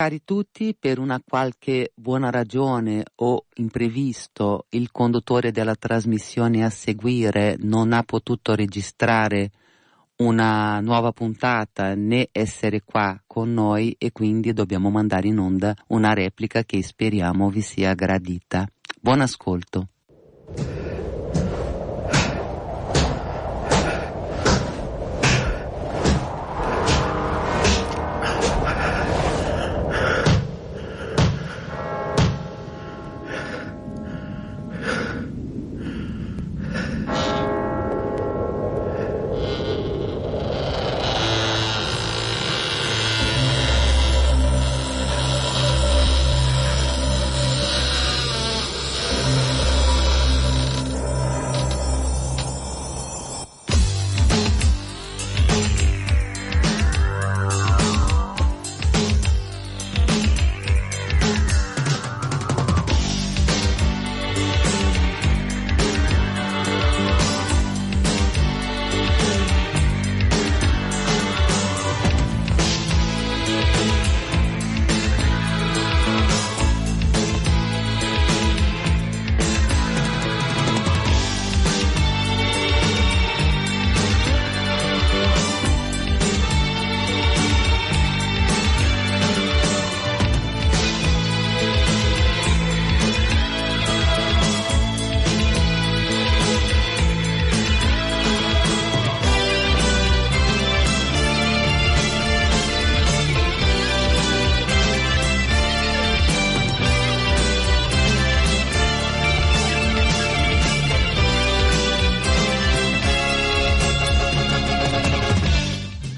Cari tutti, per una qualche buona ragione o imprevisto il conduttore della trasmissione a seguire non ha potuto registrare una nuova puntata né essere qua con noi e quindi dobbiamo mandare in onda una replica che speriamo vi sia gradita. Buon ascolto.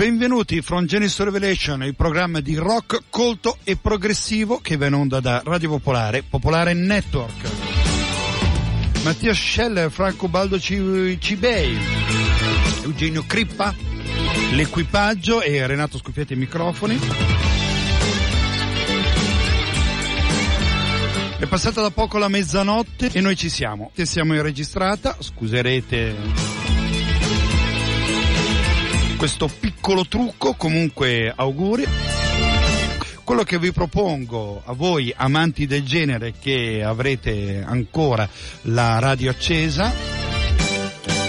Benvenuti from Genesis Revelation, il programma di rock colto e progressivo che va in onda da Radio Popolare, Popolare Network. Mattia Scheller, Franco Baldo Cibei, Eugenio Crippa, l'equipaggio e Renato Scoffietti ai microfoni. È passata da poco la mezzanotte e noi ci siamo. Siamo in registrata, scuserete questo piccolo trucco, comunque auguri. Quello che vi propongo a voi amanti del genere che avrete ancora la radio accesa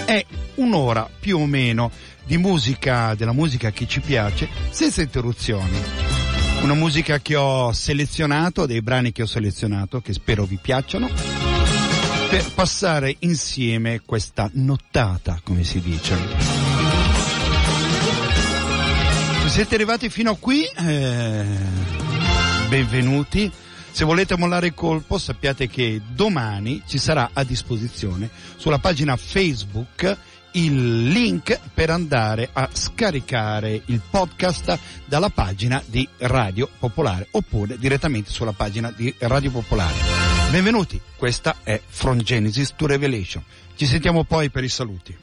è un'ora più o meno di musica, della musica che ci piace, senza interruzioni. Una musica che ho selezionato, dei brani che ho selezionato, che spero vi piacciono, per passare insieme questa nottata, come si dice siete arrivati fino a qui, eh, benvenuti. Se volete mollare il colpo sappiate che domani ci sarà a disposizione sulla pagina Facebook il link per andare a scaricare il podcast dalla pagina di Radio Popolare oppure direttamente sulla pagina di Radio Popolare. Benvenuti, questa è From Genesis to Revelation. Ci sentiamo poi per i saluti.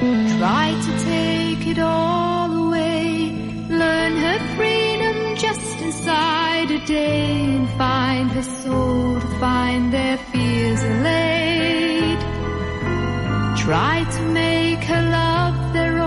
Try to take it all away. Learn her freedom just inside a day and find her soul to find their fears allayed. Try to make her love their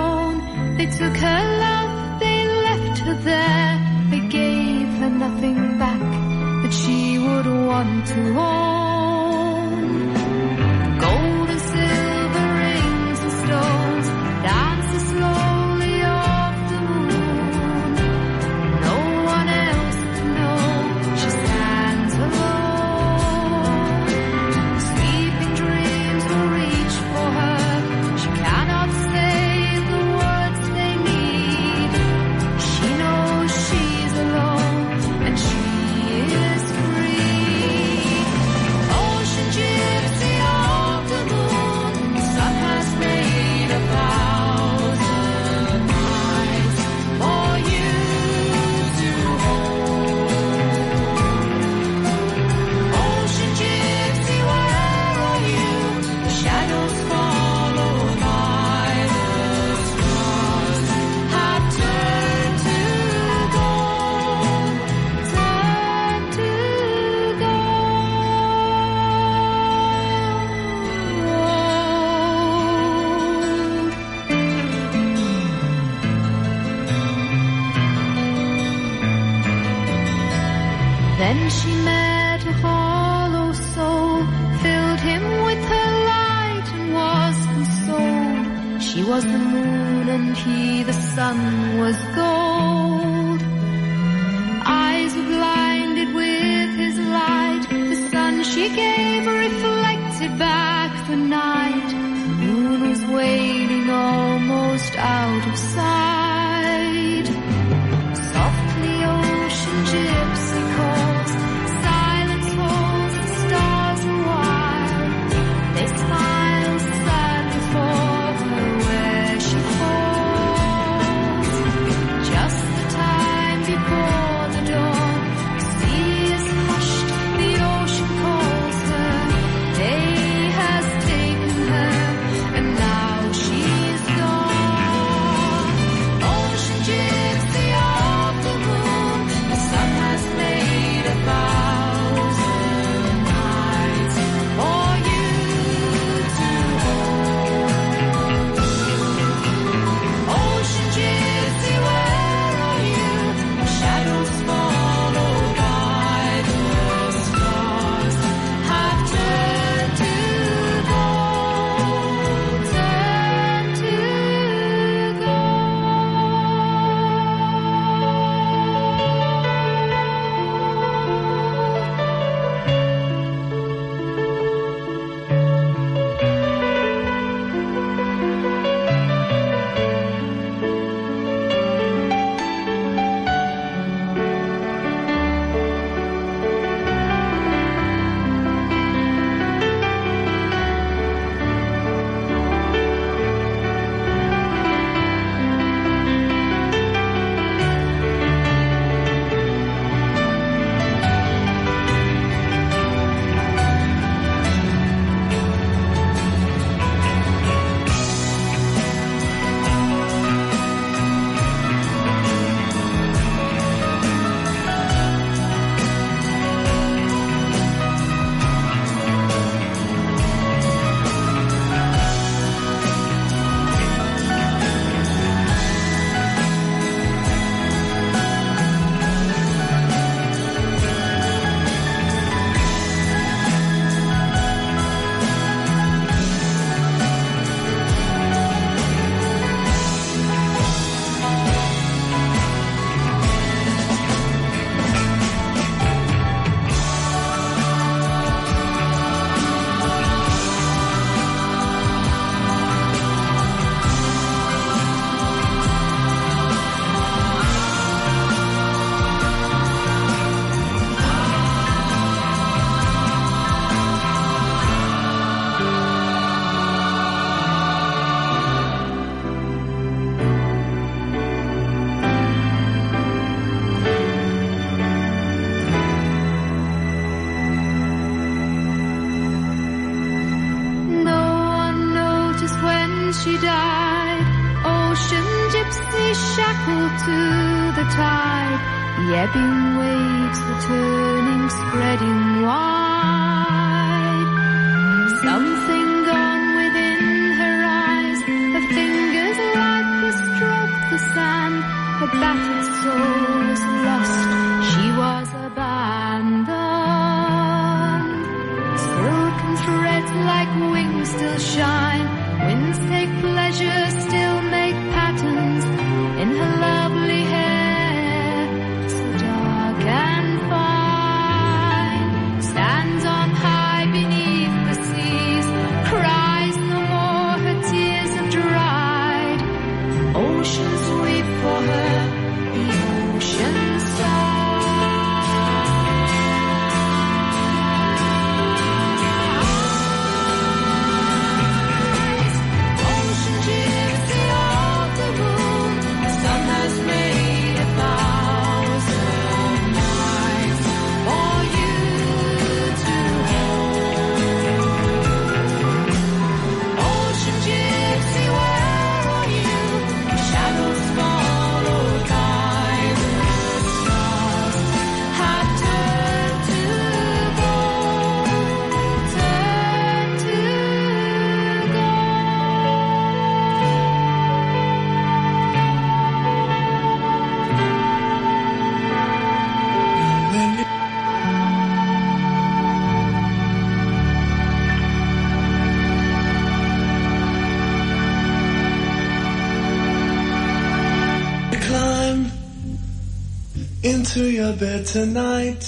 your bed tonight.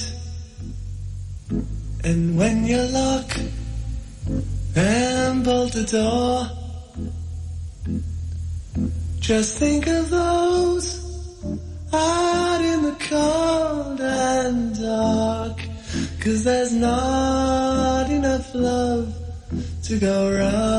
And when you lock and bolt the door, just think of those out in the cold and dark. Cause there's not enough love to go round.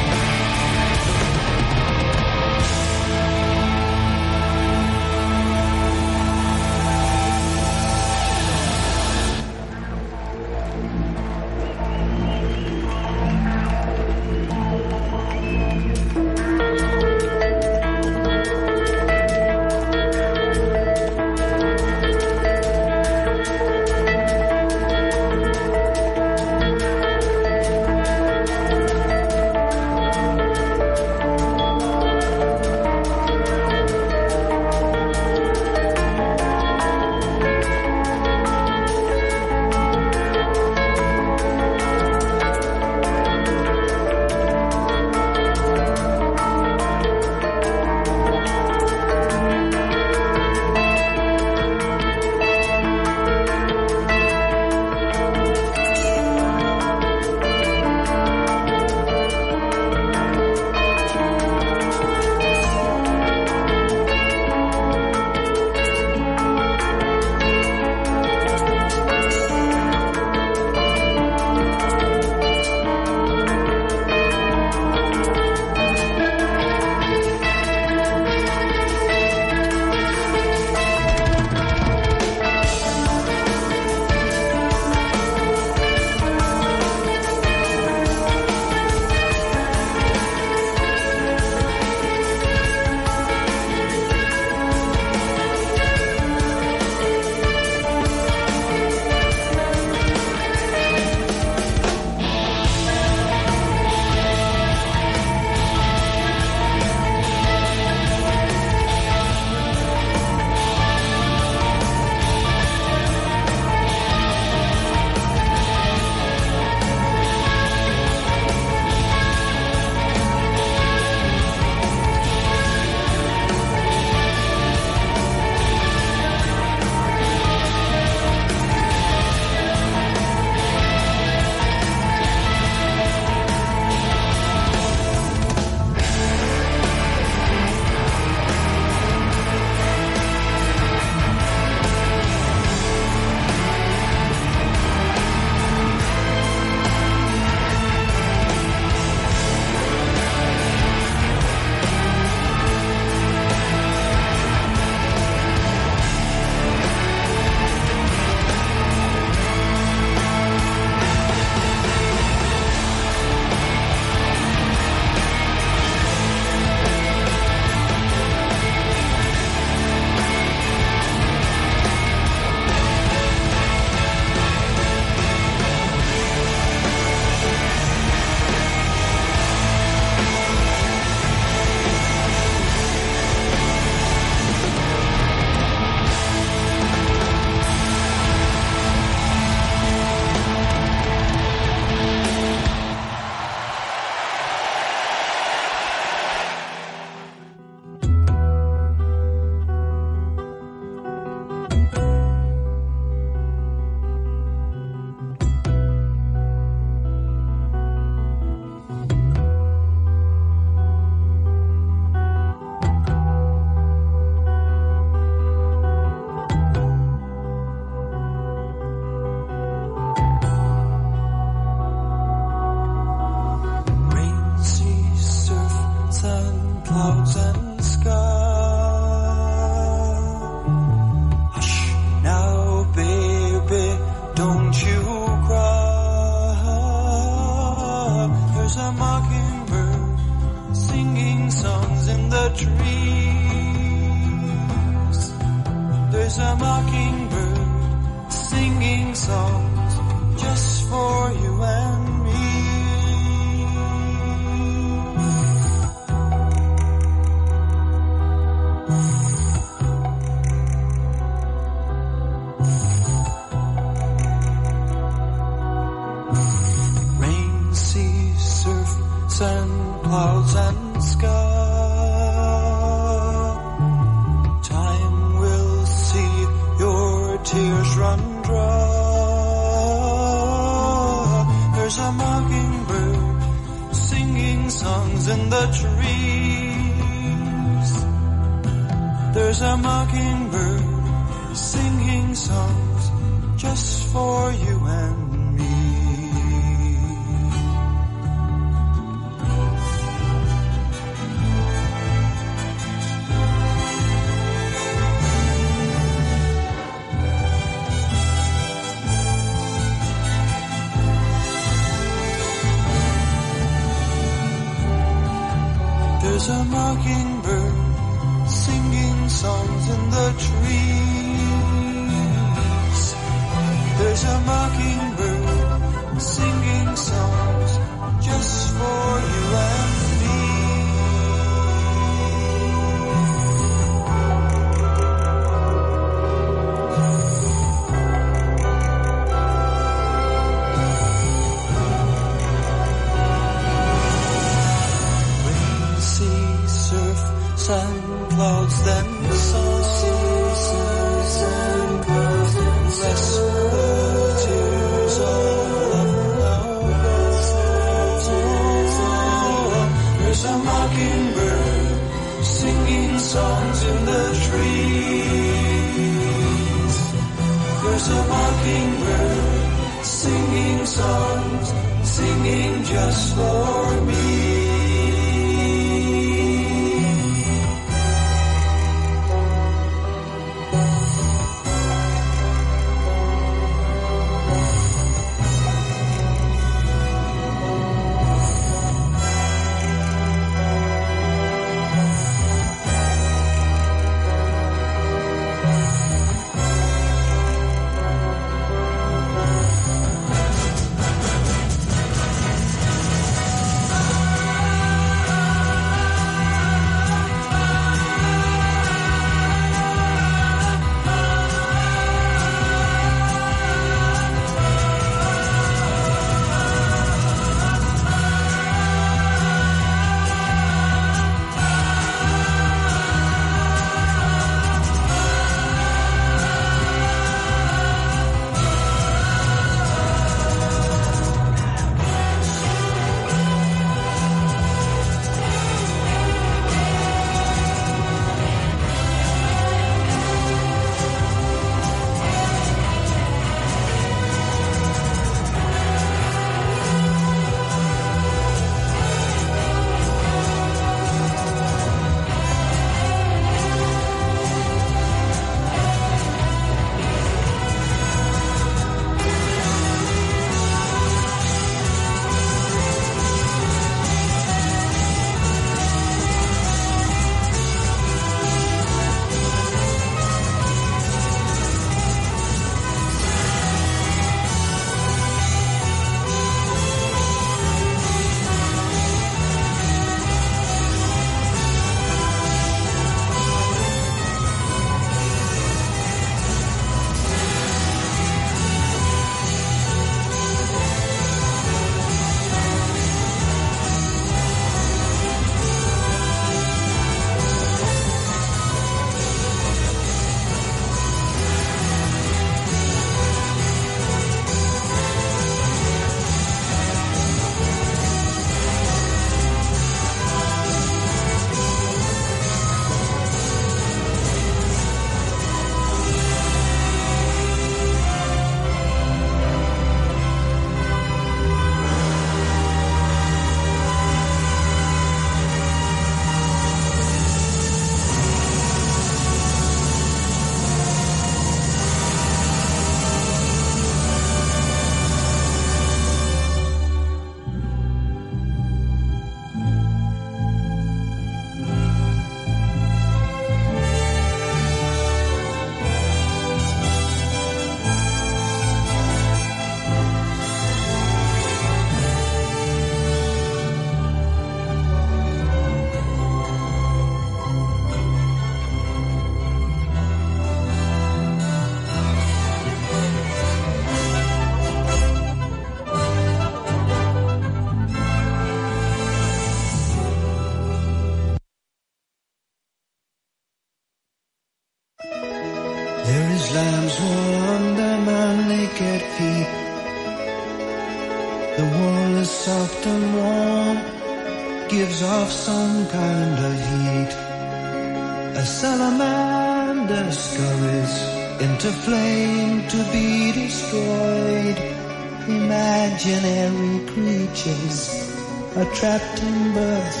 a trapped in birth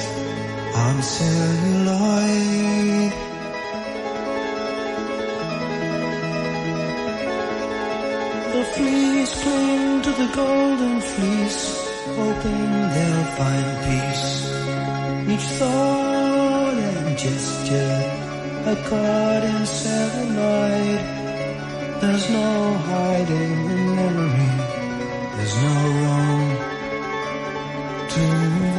on celluloid. The fleas cling to the golden fleece, hoping they'll find peace. Each thought and gesture a caught in celluloid. There's no hiding in memory. There's no wrong soon.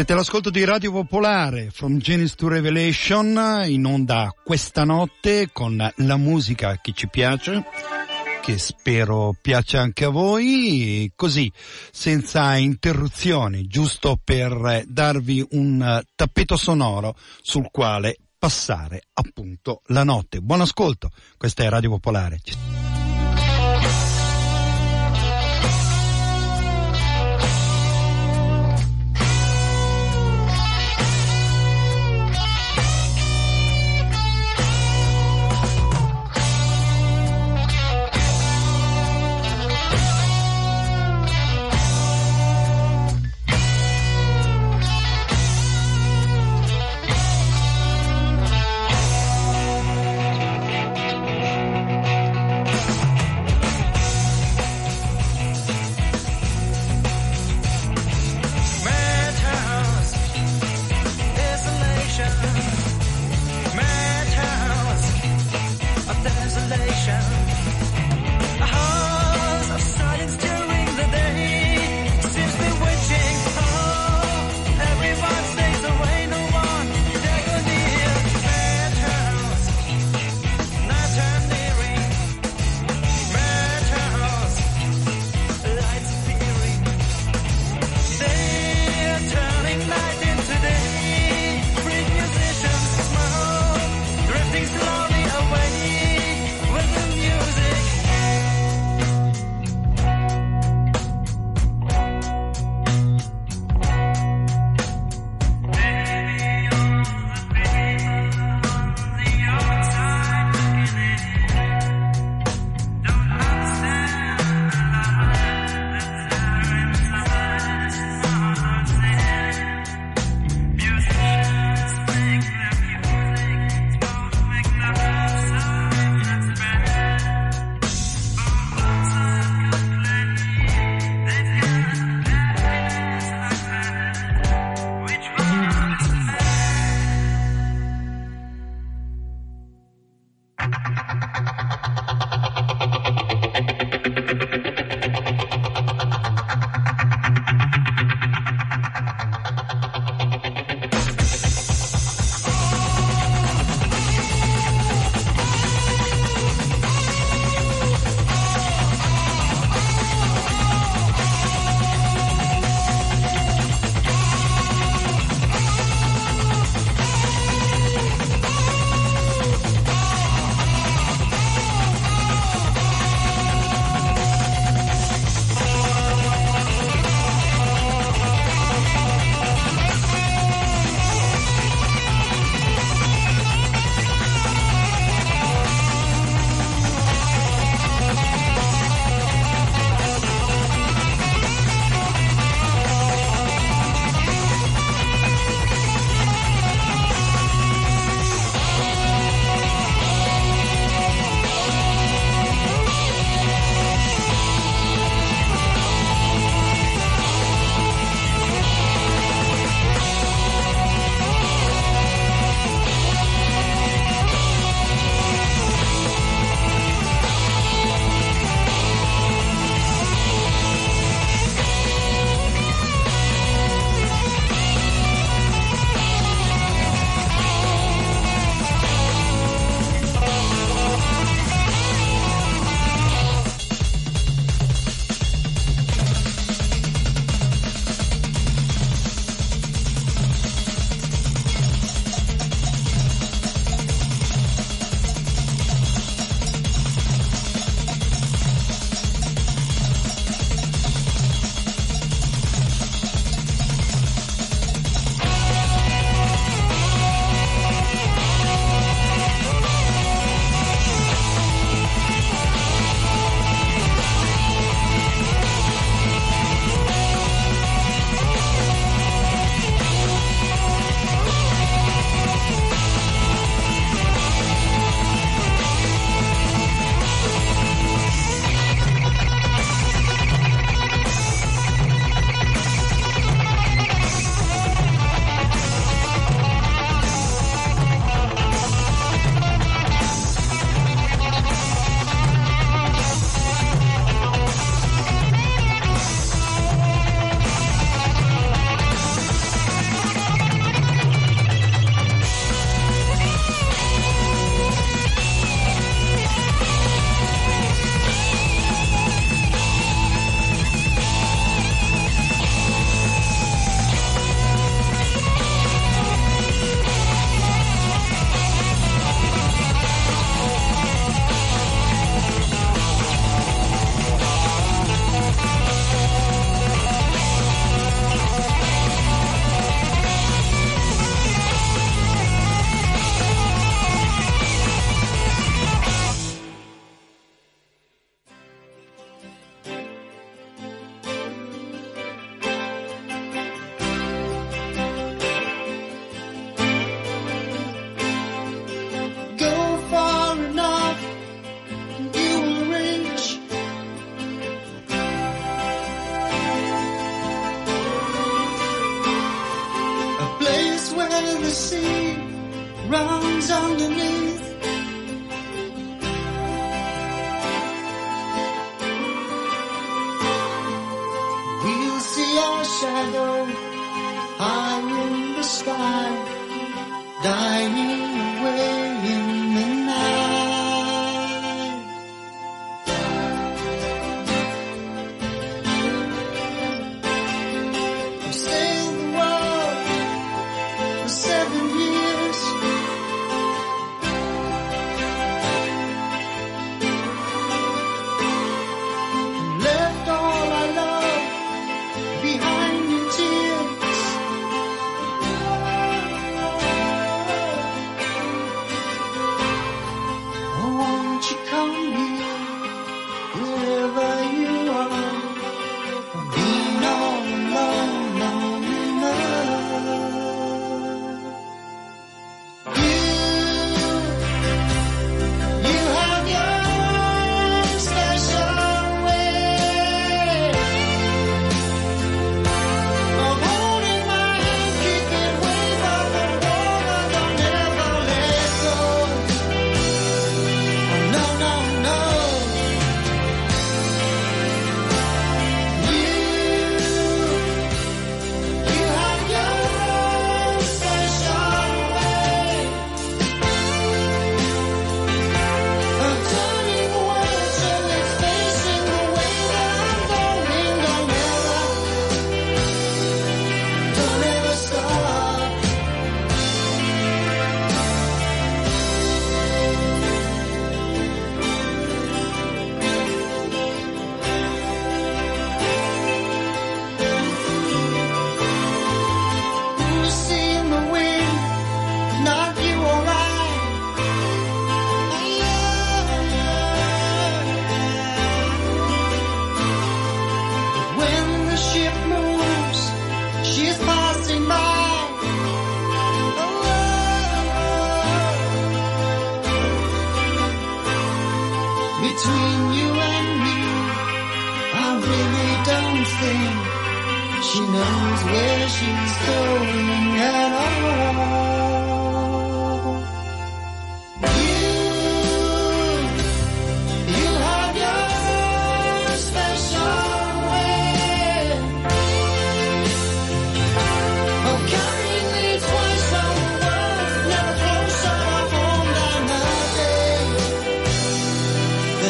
Siete all'ascolto di Radio Popolare, From Genesis to Revelation, in onda questa notte con la musica che ci piace, che spero piaccia anche a voi, così, senza interruzioni, giusto per darvi un tappeto sonoro sul quale passare appunto la notte. Buon ascolto, questa è Radio Popolare.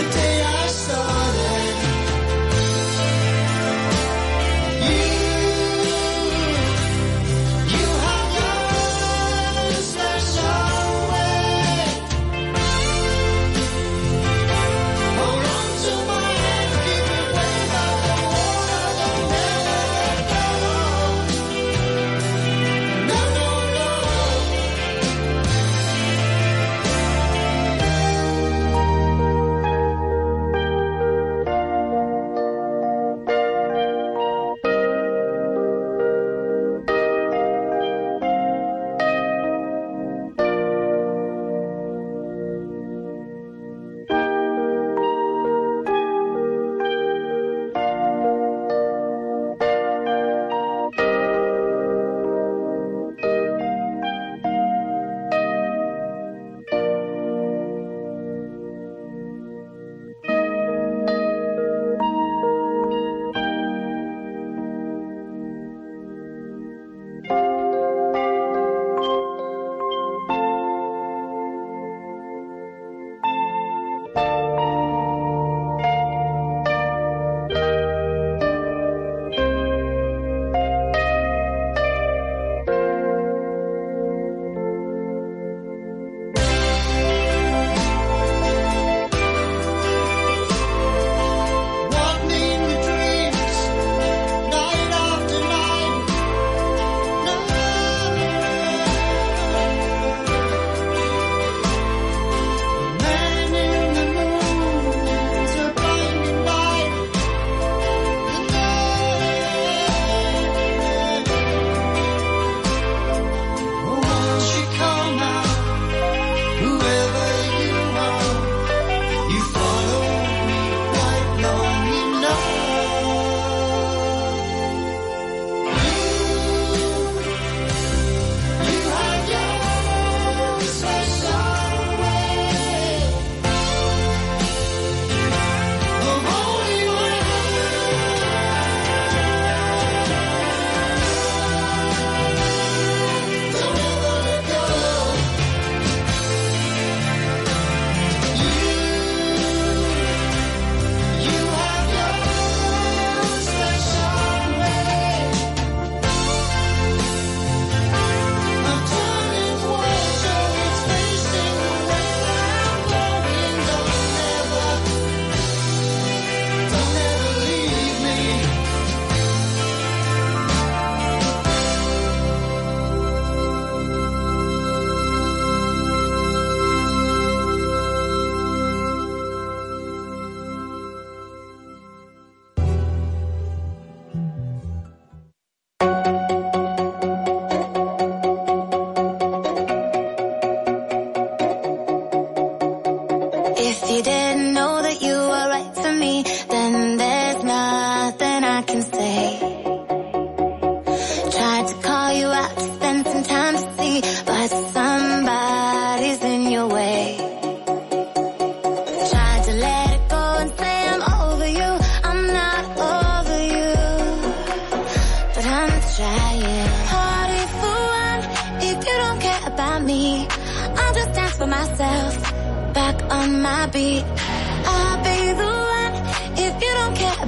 holiday.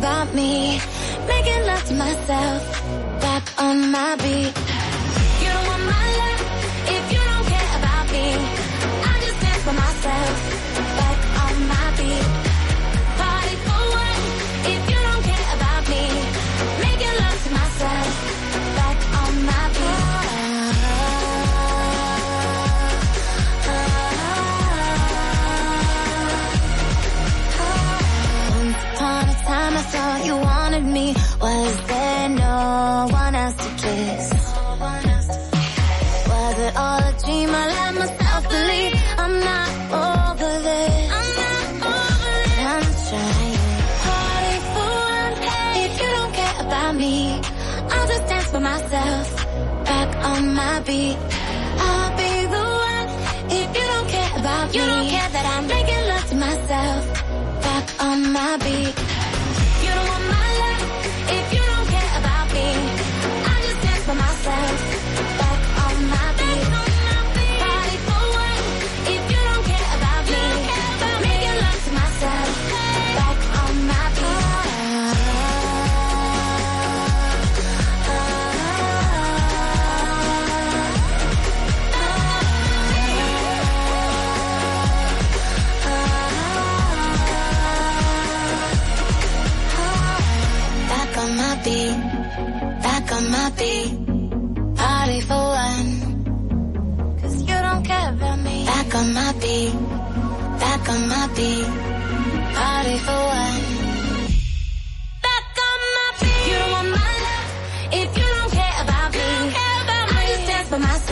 about me, making love to myself, back on my beat. be, I'll be the one. If you don't care about you me, you don't care that I'm making love to myself. Back on my beat. party, party for one. Cause you don't care about me. Back on my beat, back on my beat, party for one. Back on my beat. You don't want my love if you don't care about me. I just dance for myself.